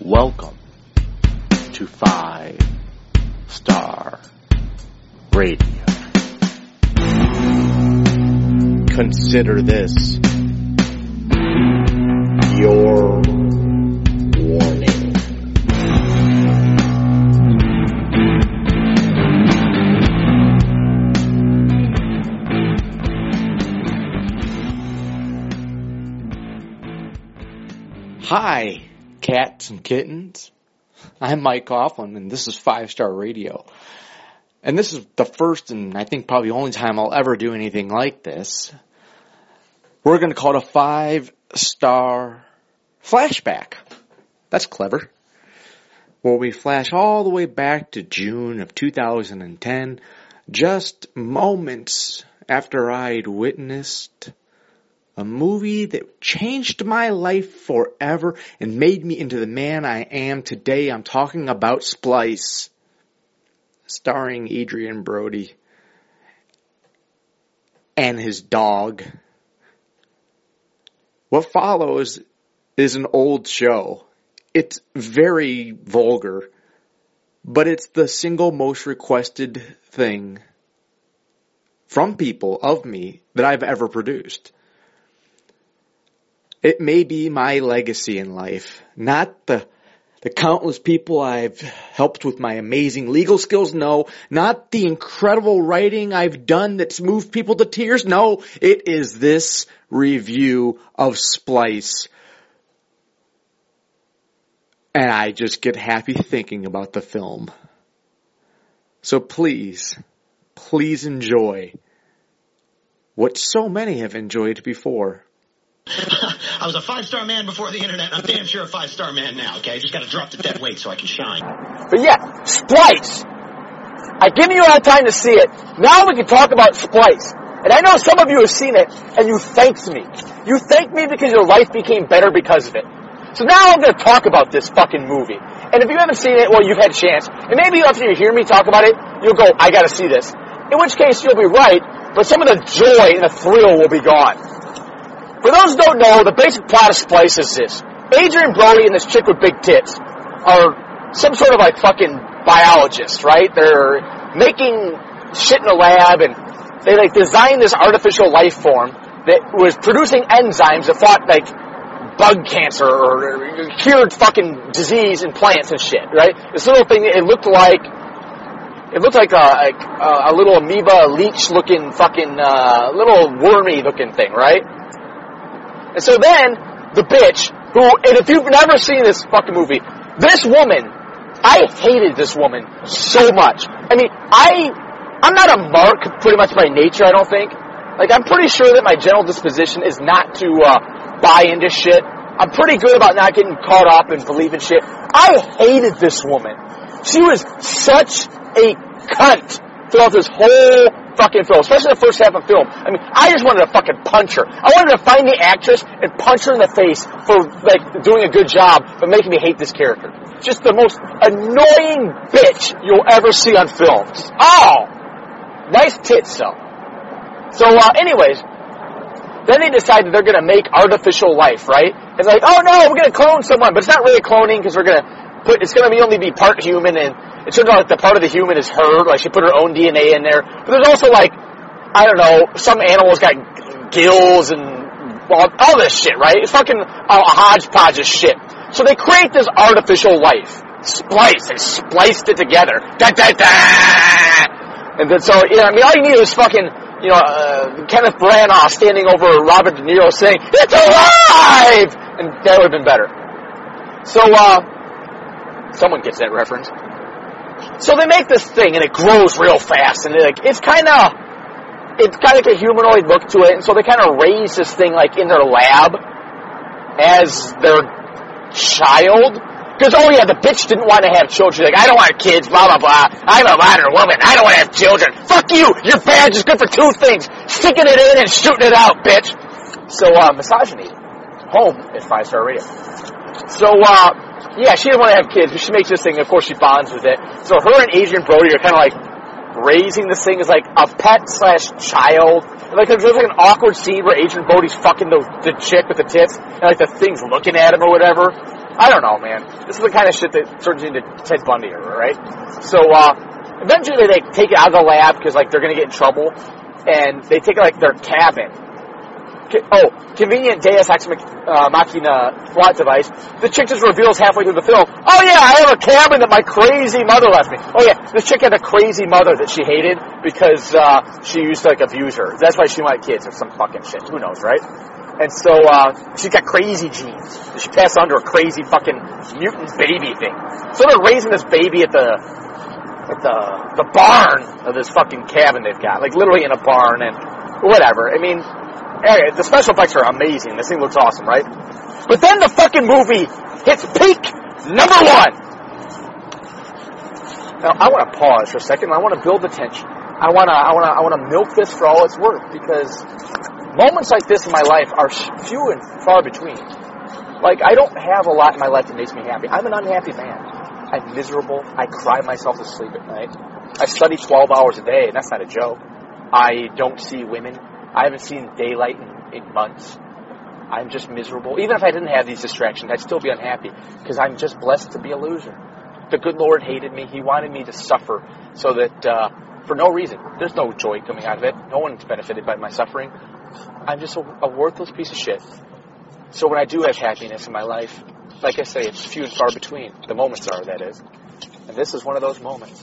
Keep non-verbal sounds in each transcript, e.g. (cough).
Welcome to Five Star Radio. Consider this your warning. Hi, cats and kittens. I'm Mike Coughlin, and this is Five Star Radio. And this is the first and I think probably only time I'll ever do anything like this. We're going to call it a five star flashback. That's clever. Where we flash all the way back to June of 2010, just moments after I'd witnessed a movie that changed my life forever and made me into the man I am today. I'm talking about Splice, starring Adrien Brody and his dog. What follows is an old show. It's very vulgar, but it's the single most requested thing from people of me that I've ever produced. It may be my legacy in life, not the the countless people I've helped with my amazing legal skills, no. Not the incredible writing I've done that's moved people to tears, no. It is this review of Splice. And I just get happy thinking about the film. So please, please enjoy what so many have enjoyed before. (laughs) I was a five star man before the internet. and I'm damn sure a five star man now, okay? I just gotta drop the dead weight so I can shine. But yeah, Splice. I've given you our time to see it. Now we can talk about Splice. And I know some of you have seen it and you thanked me. You thanked me because your life became better because of it. So now I'm going to talk about this fucking movie. And if you haven't seen it, well, you've had a chance. And maybe after you hear me talk about it, you'll go, I gotta see this. In which case, you'll be right, but some of the joy and the thrill will be gone. For those who don't know, the basic plot of Splice is this. Adrien Brody and this chick with big tits are some sort of like fucking biologists, right? They're making shit in a lab and they like designed this artificial life form that was producing enzymes that fought like bug cancer or cured fucking disease in plants and shit, right? This little thing, it looked like, it looked like a, like a, little amoeba leech looking fucking, uh, little wormy looking thing, right? And so then, the bitch, who, and if you've never seen this fucking movie, this woman, I hated this woman so much. I mean, I, I'm not a mark pretty much by nature, I don't think. Like, I'm pretty sure that my general disposition is not to, uh, buy into shit. I'm pretty good about not getting caught up and believing shit. I hated this woman. She was such a cunt throughout this whole fucking film, especially the first half of film. I mean, I just wanted to fucking punch her. I wanted to find the actress and punch her in the face for like doing a good job, but making me hate this character. Just the most annoying bitch you'll ever see on film. Oh, nice tits though. So, uh, anyways, then they decide that they're going to make artificial life, right? It's like, oh no, we're going to clone someone, but it's not really cloning because we're going to put, it's going to be only be part human and it turns out like the part of the human is her, like she put her own DNA in there. But there's also like, I don't know, some animals got gills and all, all this shit, right? It's fucking a hodgepodge of shit. So they create this artificial life. Splice. They spliced it together. Da, da, da! And then so, yeah, I mean, all you need is fucking, you know, uh, Kenneth Branagh standing over Robert De Niro saying, it's alive! And that would have been better. So, uh, someone gets that reference. So they make this thing and it grows real fast and like, it's kind of, it's kind of like a humanoid look to it. And so they kind of raise this thing like in their lab as their child. Because, oh yeah, the bitch didn't want to have children. Like, I don't want kids, blah, blah, blah. I'm a modern woman. I don't want to have children. Fuck you! Your badge is good for two things. Sticking it in and shooting it out, bitch. So, uh, misogyny. Home at Five Star Radio. So, uh, yeah, she didn't want to have kids, but she makes this thing, of course she bonds with it. So her and Adrien Brody are kind of like raising this thing as like a pet slash child. Like there's like an awkward scene where Adrien Brody's fucking the, the chick with the tits, and like the thing's looking at him or whatever. I don't know, man. This is the kind of shit that turns into Ted Bundy, right? So, uh, eventually they take it out of the lab because, like, they're gonna get in trouble. And they take, like, their cabin. Oh, convenient Deus Ex uh, Machina plot device. The chick just reveals halfway through the film, oh yeah, I have a cabin that my crazy mother left me. Oh yeah, this chick had a crazy mother that she hated because, uh, she used to, like, abuse her. That's why she wanted kids or some fucking shit. Who knows, right? And so, uh, she's got crazy genes. She passed on to a crazy fucking mutant baby thing. So they're raising this baby at the, at the, the barn of this fucking cabin they've got. Like literally in a barn and whatever. I mean, eh, the special effects are amazing. This thing looks awesome, right? But then the fucking movie hits peak number one. Now I want to pause for a second. I want to build the tension. I want to, I want to, I want to milk this for all it's worth because moments like this in my life are few and far between. Like, I don't have a lot in my life that makes me happy. I'm an unhappy man. I'm miserable. I cry myself to sleep at night. I study 12 hours a day, and that's not a joke. I don't see women. I haven't seen daylight in, in months. I'm just miserable. Even if I didn't have these distractions, I'd still be unhappy because I'm just blessed to be a loser. The good Lord hated me. He wanted me to suffer so that, uh, for no reason. There's no joy coming out of it. No one's benefited by my suffering. I'm just a, a worthless piece of shit. So when I do have happiness in my life, like I say, it's few and far between. The moments are, that is. And this is one of those moments.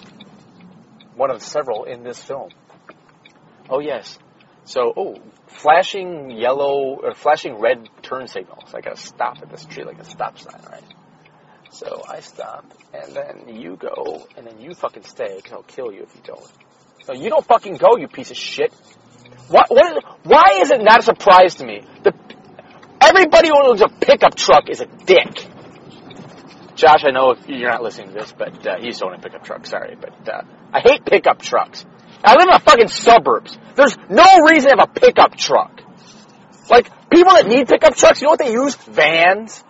One of several in this film. Oh yes. So, oh, flashing yellow or flashing red turn signals. I gotta stop at this tree like a stop sign, right? So I stop, and then you go, and then you fucking stay, because I'll kill you if you don't. No, you don't fucking go, you piece of shit. Why, what is, why is it not a surprise to me? The, everybody who owns a pickup truck is a dick. Josh, I know if you're not listening to this, but uh, he's owning a pickup truck. Sorry, but uh, I hate pickup trucks. I live in the fucking suburbs. There's no reason to have a pickup truck. Like people that need pickup trucks, you know what they use? Vans.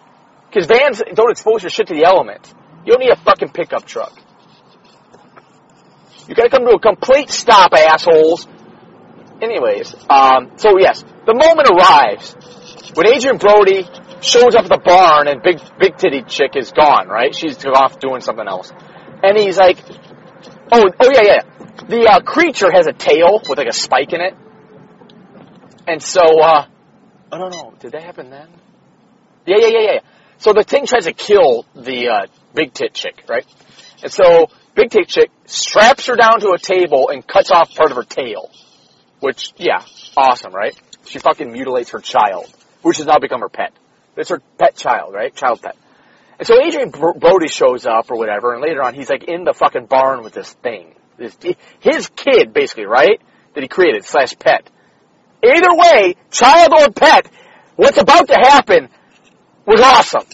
Because vans don't expose your shit to the elements. You don't need a fucking pickup truck. You gotta come to a complete stop, assholes. Anyways, um, so yes, the moment arrives when Adrien Brody shows up at the barn and big big titty chick is gone. Right? She's off doing something else, and he's like, "Oh, oh yeah, yeah." The uh, creature has a tail with like a spike in it, and so uh, I don't know. Did that happen then? Yeah, yeah, yeah, yeah. So the thing tries to kill the uh, big tit chick, right? And so big tit chick straps her down to a table and cuts off part of her tail. Which, yeah, awesome, right? She fucking mutilates her child, which has now become her pet. It's her pet child, right? Child pet. And so Adrien Brody shows up or whatever, and later on he's like in the fucking barn with this thing. This, his kid, basically, right? That he created, slash pet. Either way, child or pet, what's about to happen was awesome.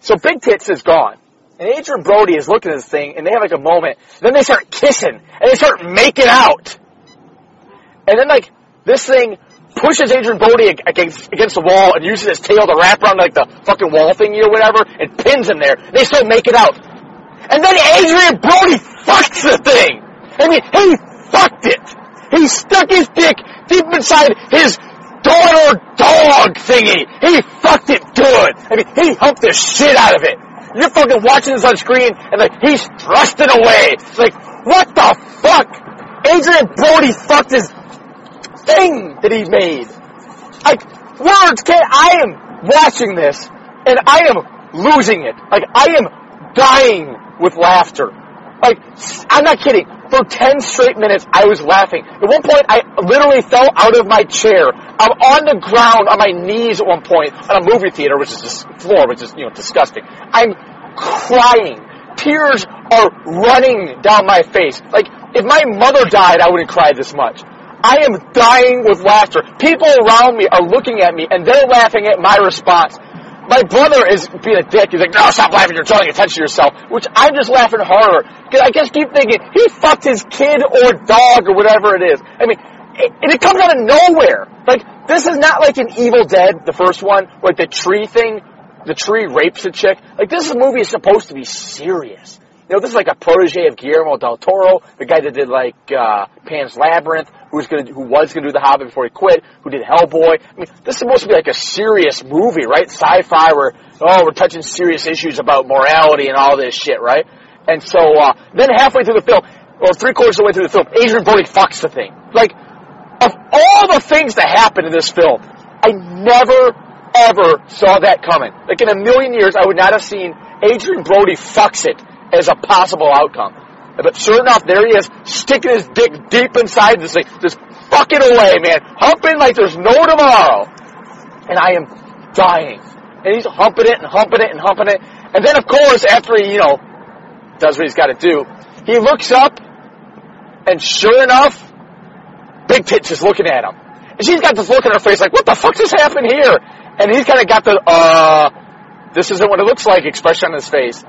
So Big Tits is gone. And Adrien Brody is looking at this thing, and they have like a moment. Then they start kissing, and they start making out. And then like, this thing pushes Adrien Brody against, against the wall and uses his tail to wrap around like the fucking wall thingy or whatever, and pins him there. They start making out. And then Adrien Brody fucks the thing! I mean, he fucked it! He stuck his dick deep inside his daughter dog thingy. He fucked it good. I mean, he humped the shit out of it. You're fucking watching this on screen and like, he's thrusting away. It's like, what the fuck? Adrien Brody fucked his thing that he made. Like, words can't, I am watching this and I am losing it. Like, I am dying with laughter. Like, I'm not kidding. For 10 straight minutes, I was laughing. At one point, I literally fell out of my chair. I'm on the ground on my knees at one point on a movie theater, which is just floor, which is, you know, disgusting. I'm crying. Tears are running down my face. Like, if my mother died, I wouldn't cry this much. I am dying with laughter. People around me are looking at me and they're laughing at my response. My brother is being a dick. He's like, no, stop laughing. You're drawing attention to yourself. Which I'm just laughing harder. Because I just keep thinking, he fucked his kid or dog or whatever it is. I mean, it, and it comes out of nowhere. Like, this is not like an Evil Dead, the first one, like the tree thing. The tree rapes a chick. Like, this movie is supposed to be serious. You know, this is like a protege of Guillermo del Toro, the guy that did like uh, Pan's Labyrinth, who was gonna who was gonna do The Hobbit before he quit, who did Hellboy. I mean, this is supposed to be like a serious movie, right? Sci-fi, where oh, we're touching serious issues about morality and all this shit, right? And so uh, then halfway through the film, or three quarters of the way through the film, Adrien Brody fucks the thing. Like, of all the things that happen in this film, I never ever saw that coming. Like in a million years, I would not have seen Adrien Brody fucks it as a possible outcome. But sure enough, there he is, sticking his dick deep inside this thing, just fucking away, man, humping like there's no tomorrow. And I am dying. And he's humping it and humping it and humping it. And then, of course, after he, you know, does what he's got to do, he looks up, and sure enough, Big Tits is looking at him. And she's got this look on her face like, what the fuck just happened here? And he's kind of got the, uh, this isn't what it looks like expression on his face.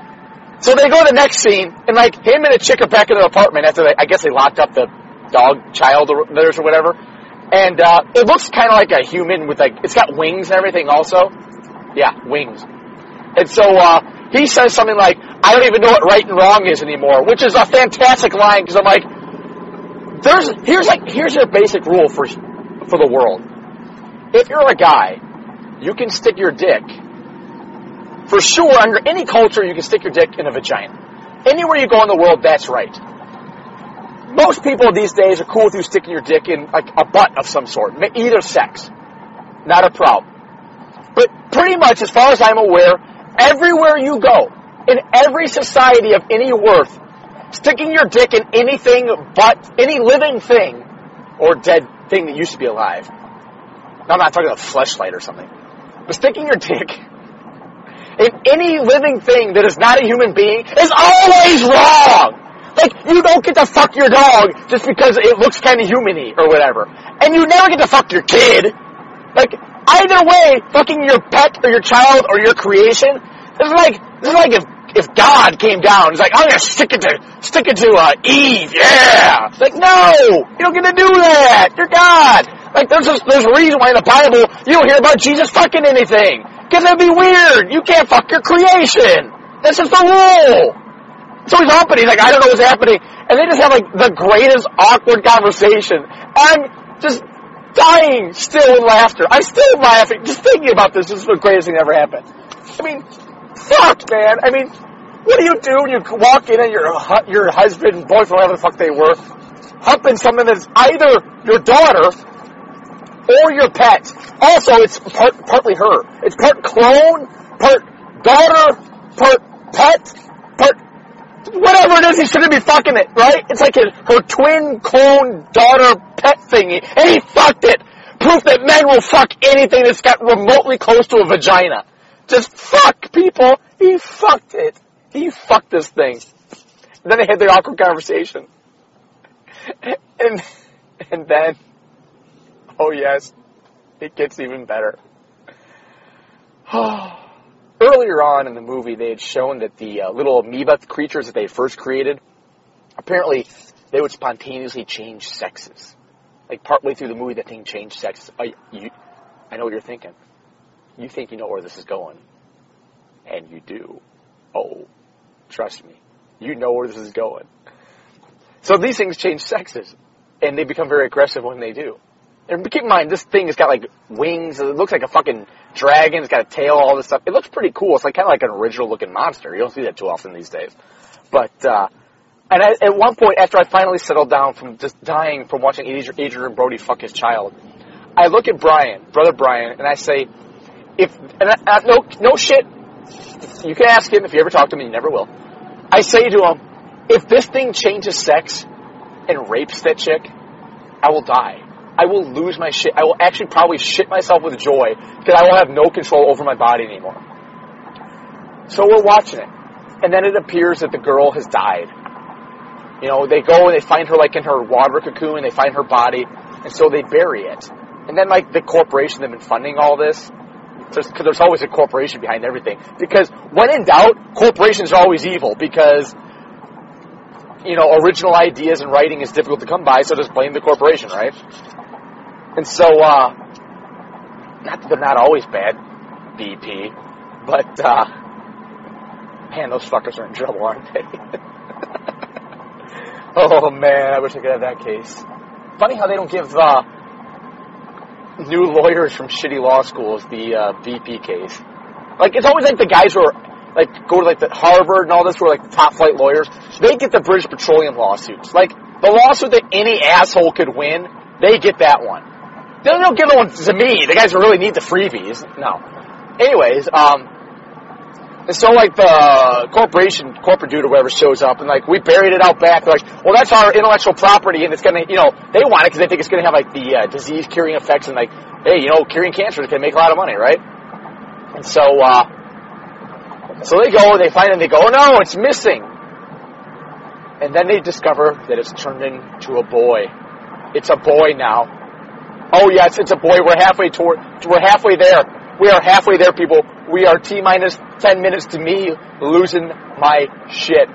So they go to the next scene, and like him and a chick are back in the apartment after they, I guess they locked up the dog child or theirs or whatever. And uh, it looks kind of like a human with like it's got wings and everything also. Yeah, wings. And so uh, he says something like, "I don't even know what right and wrong is anymore," which is a fantastic line because I'm like, "There's here's like here's your basic rule for for the world. If you're a guy, you can stick your dick for sure, under any culture, you can stick your dick in a vagina. Anywhere you go in the world, that's right. Most people these days are cool with you sticking your dick in like a butt of some sort, either sex. Not a problem. But pretty much, as far as I'm aware, everywhere you go, in every society of any worth, sticking your dick in anything but any living thing or dead thing that used to be alive. Now, I'm not talking about fleshlight or something. But sticking your dick in any living thing that is not a human being is always wrong. Like, you don't get to fuck your dog just because it looks kind of humany or whatever. And you never get to fuck your kid. Like, either way, fucking your pet or your child or your creation, is like, this is like if, if God came down, he's like, I'm gonna stick it to, stick it to, uh, Eve, yeah! It's like, no! You don't get to do that! You're God! Like, there's there's a reason why in the Bible you don't hear about Jesus fucking anything. Because that'd be weird. You can't fuck your creation. That's just the rule. So he's humping. He's like, I don't know what's happening. And they just have like the greatest awkward conversation. I'm just dying still in laughter. I'm still laughing. Just thinking about this. This is the greatest thing that ever happened. I mean, fuck, man. I mean, what do you do when you walk in and your your husband, boyfriend, whatever the fuck they were, humping someone that's either your daughter or your pet. Also, it's part, partly her. It's part clone, part daughter, part pet, part whatever it is. He shouldn't be fucking it, right? It's like his, her twin clone daughter pet thingy, and he fucked it. Proof that men will fuck anything that's got remotely close to a vagina. Just fuck people. He fucked it. He fucked this thing. And then they had their awkward conversation. (laughs) And and then Oh yes, it gets even better. (sighs) Earlier on in the movie, they had shown that the uh, little amoeba creatures that they first created, apparently, they would spontaneously change sexes. Like partway through the movie, that thing changed sex. I, you, I know what you're thinking. You think you know where this is going, and you do. Oh, trust me, you know where this is going. So these things change sexes, and they become very aggressive when they do. And keep in mind, this thing has got like wings. It looks like a fucking dragon. It's got a tail, all this stuff. It looks pretty cool. It's like kind of like an original looking monster. You don't see that too often these days. But, uh, and I, at one point, after I finally settled down from just dying from watching Adrien Brody fuck his child, I look at Brian, brother Brian, and I say, if, and I, no, no shit, you can ask him if you ever talk to him, and you never will. I say to him, if this thing changes sex and rapes that chick, I will die. I will lose my shit. I will actually probably shit myself with joy because I will have no control over my body anymore. So we're watching it. And then it appears that the girl has died. You know, they go and they find her like in her water cocoon, they find her body, and so they bury it. And then like the corporation that have been funding all this, because there's always a corporation behind everything. Because when in doubt, corporations are always evil because you know, original ideas and writing is difficult to come by, so just blame the corporation, right? And so, uh, not that they're not always bad, BP, but, uh, Man, those fuckers are in trouble, aren't they? (laughs) oh man, I wish I could have that case. Funny how they don't give uh, new lawyers from shitty law schools the uh, BP case. Like it's always like the guys who are like go to like the Harvard and all this who are like the top flight lawyers. They get the British Petroleum lawsuits. Like the lawsuit that any asshole could win, they get that one. They don't give the one to me, the guys really need the freebies. No. Anyways, um, and so like the corporation, corporate dude or whatever shows up and like we buried it out back. They're like, well, that's our intellectual property and it's gonna, you know, they want it because they think it's gonna have like the uh, disease curing effects and like, hey, you know, curing cancer is gonna make a lot of money, right? And so, uh, so they go, they find it, and they go, oh no, it's missing. And then they discover that it's turned into a boy. It's a boy now. Oh yes, it's a boy. We're halfway toward, we're halfway there. We are halfway there, people. We are T minus 10 minutes to me losing my shit.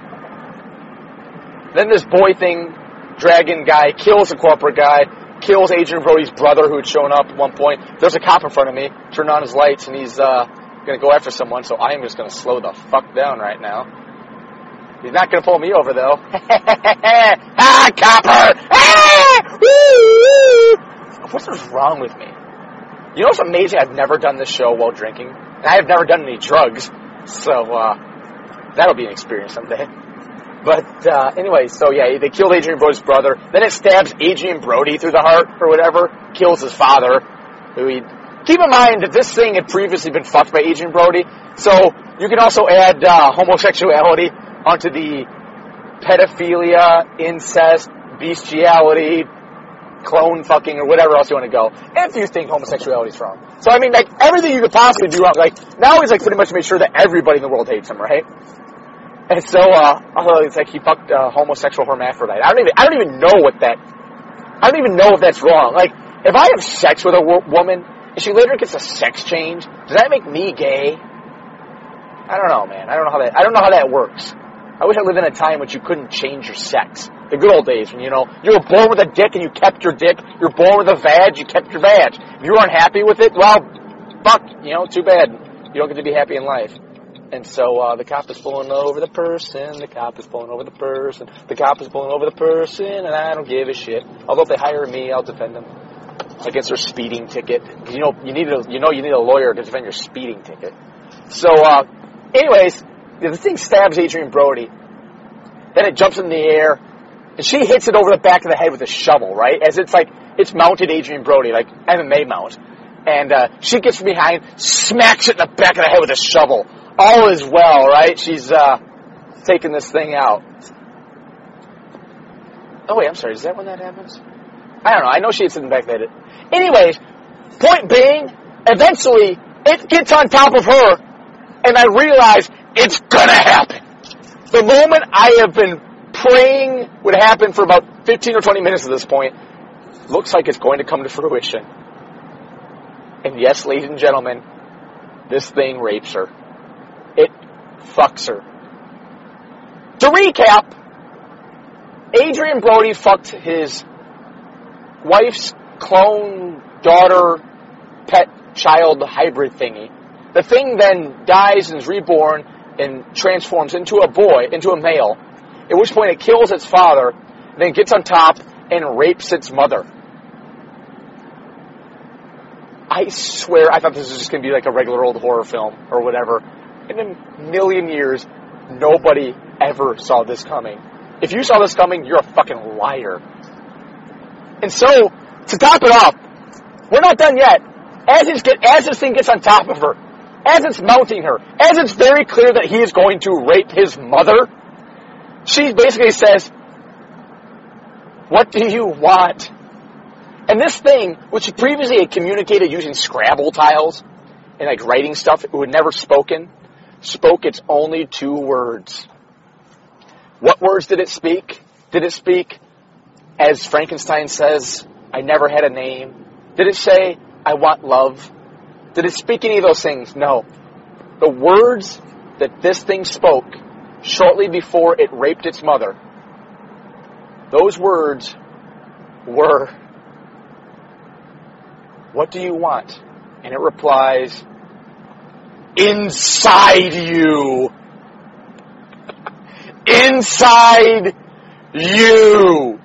Then this boy thing, dragon guy, kills a corporate guy, kills Adrien Brody's brother who had shown up at one point. There's a cop in front of me, turned on his lights, and he's uh, gonna go after someone, so I am just gonna slow the fuck down right now. He's not gonna pull me over though. (laughs) ah, copper! Ah! Woo! What's wrong with me? You know what's amazing? I've never done this show while drinking. And I have never done any drugs. So, uh, that'll be an experience someday. But, uh, anyway, so yeah, they killed Adrien Brody's brother. Then it stabs Adrien Brody through the heart or whatever. Kills his father, who he, keep in mind that this thing had previously been fucked by Adrien Brody. So, you can also add, uh, homosexuality onto the pedophilia, incest, bestiality, clone fucking or whatever else you want to go. If you think homosexuality is wrong. So I mean, like everything you could possibly do wrong. Like now he's like pretty much made sure that everybody in the world hates him, right? And so, uh, oh, it's like he fucked a homosexual hermaphrodite. I don't even, I don't even know what that. I don't even know if that's wrong. Like, if I have sex with a wo- woman and she later gets a sex change, does that make me gay? I don't know, man. I don't know how that. I don't know how that works. I wish I lived in a time when you couldn't change your sex. The good old days when, you know, you were born with a dick and you kept your dick. You're born with a vag, you kept your vag. If you weren't happy with it, well, fuck, you know, too bad. You don't get to be happy in life. And so, uh, the cop is pulling over the person, the cop is pulling over the person, the cop is pulling over the person, and I don't give a shit. Although if they hire me, I'll defend them against their speeding ticket. You know, you need a, you know, you need a lawyer to defend your speeding ticket. So, uh, anyways, the thing stabs Adrien Brody. Then it jumps in the air, and she hits it over the back of the head with a shovel, right? As it's like, it's mounted Adrien Brody, like MMA mount. And, uh, she gets from behind, smacks it in the back of the head with a shovel. All is well, right? She's, uh, taking this thing out. Oh wait, I'm sorry, is that when that happens? I don't know, I know she hits it in the back of the head. Anyways, point being, eventually, it gets on top of her, and I realize it's gonna happen. The moment I have been praying would happen for about 15 or 20 minutes at this point, looks like it's going to come to fruition. And yes, ladies and gentlemen, this thing rapes her. It fucks her. To recap, Adrien Brody fucked his wife's clone daughter pet child hybrid thingy. The thing then dies and is reborn and transforms into a boy, into a male, at which point it kills its father, then gets on top and rapes its mother. I swear, I thought this was just going to be like a regular old horror film or whatever. In a million years, nobody ever saw this coming. If you saw this coming, you're a fucking liar. And so, to top it off, we're not done yet. As, get, as this thing gets on top of her, as it's mounting her, as it's very clear that he is going to rape his mother, she basically says, What do you want? And this thing, which previously had communicated using Scrabble tiles and like writing stuff, it had never spoken, spoke its only two words. What words did it speak? Did it speak, as Frankenstein says, I never had a name? Did it say, I want love? Did it speak any of those things? No. The words that this thing spoke shortly before it raped its mother, those words were, What do you want? And it replies, Inside you! inside you.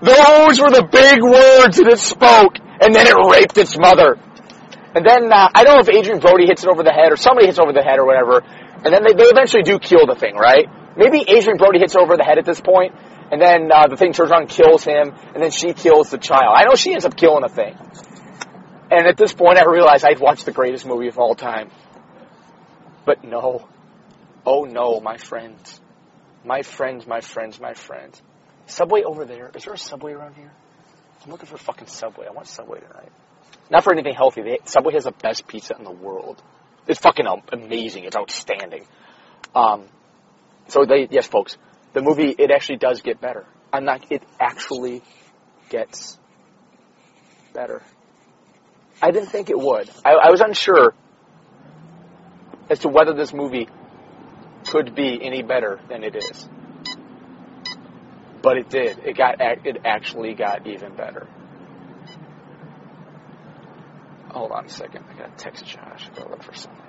Those were the big words that it spoke, and then it raped its mother. And then, uh, I don't know if Adrien Brody hits it over the head, or somebody hits over the head, or whatever, and then they, they eventually do kill the thing, right? Maybe Adrien Brody hits over the head at this point, and then uh, the thing turns around kills him, and then she kills the child. I know she ends up killing the thing. And at this point, I realized I'd watched the greatest movie of all time. But no. Oh no, my friends. My friends, my friends, my friends. Subway over there. Is there a Subway around here? I'm looking for a fucking Subway. I want Subway tonight. Not for anything healthy. They, Subway has the best pizza in the world. It's fucking amazing. It's outstanding. Um, so they, yes, folks, the movie it actually does get better. I'm not. It actually gets better. I didn't think it would. I, I was unsure as to whether this movie could be any better than it is. But it did. It got. It actually got even better. Hold on a second. I gotta text Josh. I gotta look for something.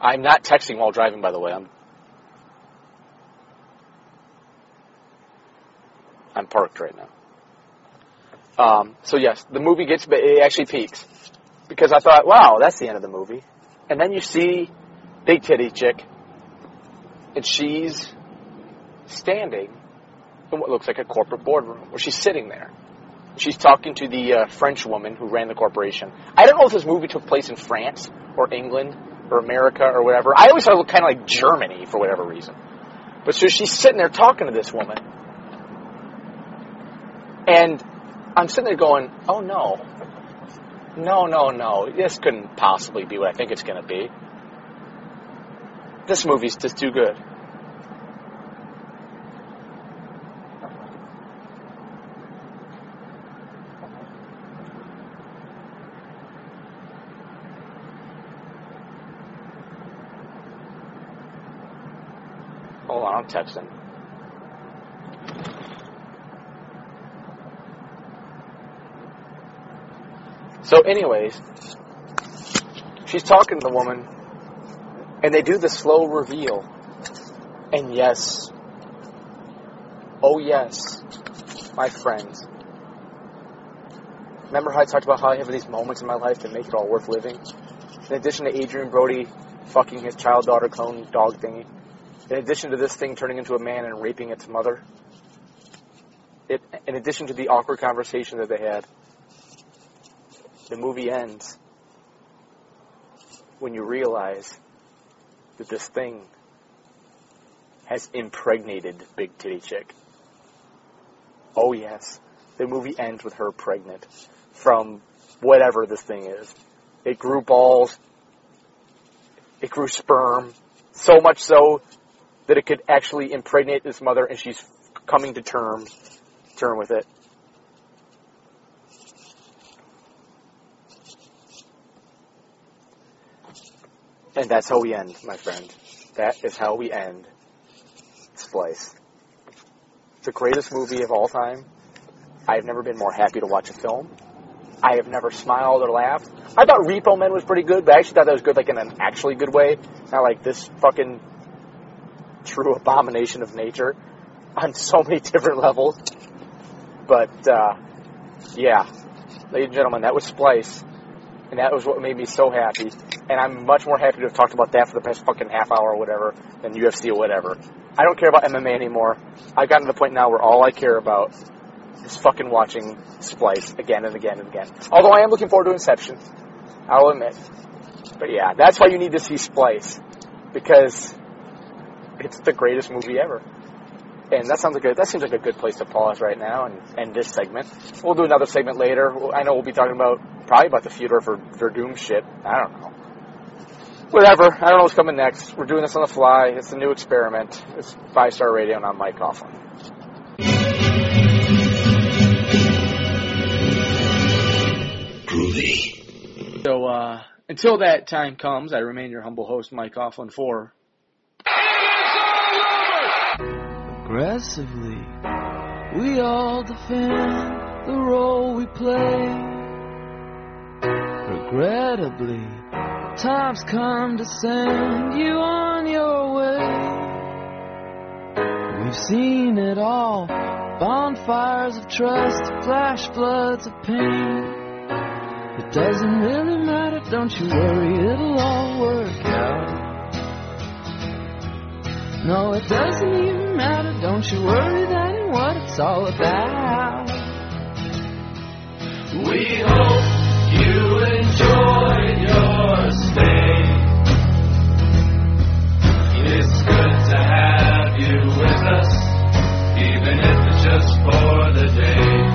I'm not texting while driving, by the way. I'm I'm parked right now. Um, so yes, the movie gets it actually peaks because I thought, wow, that's the end of the movie, and then you see big titty chick, and she's standing in what looks like a corporate boardroom, where she's sitting there. She's talking to the uh, French woman who ran the corporation. I don't know if this movie took place in France or England or America or whatever. I always thought it looked kind of like Germany for whatever reason. But so she's sitting there talking to this woman. And I'm sitting there going, oh no. No, no, no. This couldn't possibly be what I think it's going to be. This movie's just too good. Hold on, I'm texting. So, anyways, she's talking to the woman, and they do the slow reveal. And yes, oh yes, my friends. Remember how I talked about how I have these moments in my life that make it all worth living? In addition to Adrien Brody fucking his child daughter clone dog thingy, in addition to this thing turning into a man and raping its mother, it, in addition to the awkward conversation that they had, the movie ends when you realize that this thing has impregnated Big Titty Chick. Oh yes, the movie ends with her pregnant from whatever this thing is. It grew balls. It grew sperm. So much so that it could actually impregnate this mother and she's coming to term, term with it. And that's how we end, my friend. That is how we end Splice. The greatest movie of all time. I have never been more happy to watch a film. I have never smiled or laughed. I thought Repo Man was pretty good, but I actually thought that was good, like in an actually good way. Not like this fucking true abomination of nature (laughs) on so many different levels. But, uh, yeah. Ladies and gentlemen, that was Splice. And that was what made me so happy. And I'm much more happy to have talked about that for the past fucking half hour or whatever than UFC or whatever. I don't care about MMA anymore. I've gotten to the point now where all I care about is fucking watching Splice again and again and again. Although I am looking forward to Inception. I'll admit. But yeah, that's why you need to see Splice. Because it's the greatest movie ever. And that sounds like a, that seems like a good place to pause right now and end this segment. We'll do another segment later. I know we'll be talking about probably about the Fyodor Werdum shit. I don't know. Whatever. I don't know what's coming next. We're doing this on the fly. It's a new experiment. It's five star radio, and I'm Mike Coughlin. Groovy. So uh, until that time comes, I remain your humble host, Mike Coughlin, for aggressively We all defend the role we play. Regrettably, time's come to send you on your way. We've seen it all bonfires of trust, flash floods of pain. It doesn't really matter, don't you worry, it'll all work out. No, it doesn't even matter, don't you worry, that what it's all about. We hope you enjoyed your stay. It's good to have you with us, even if it's just for the day.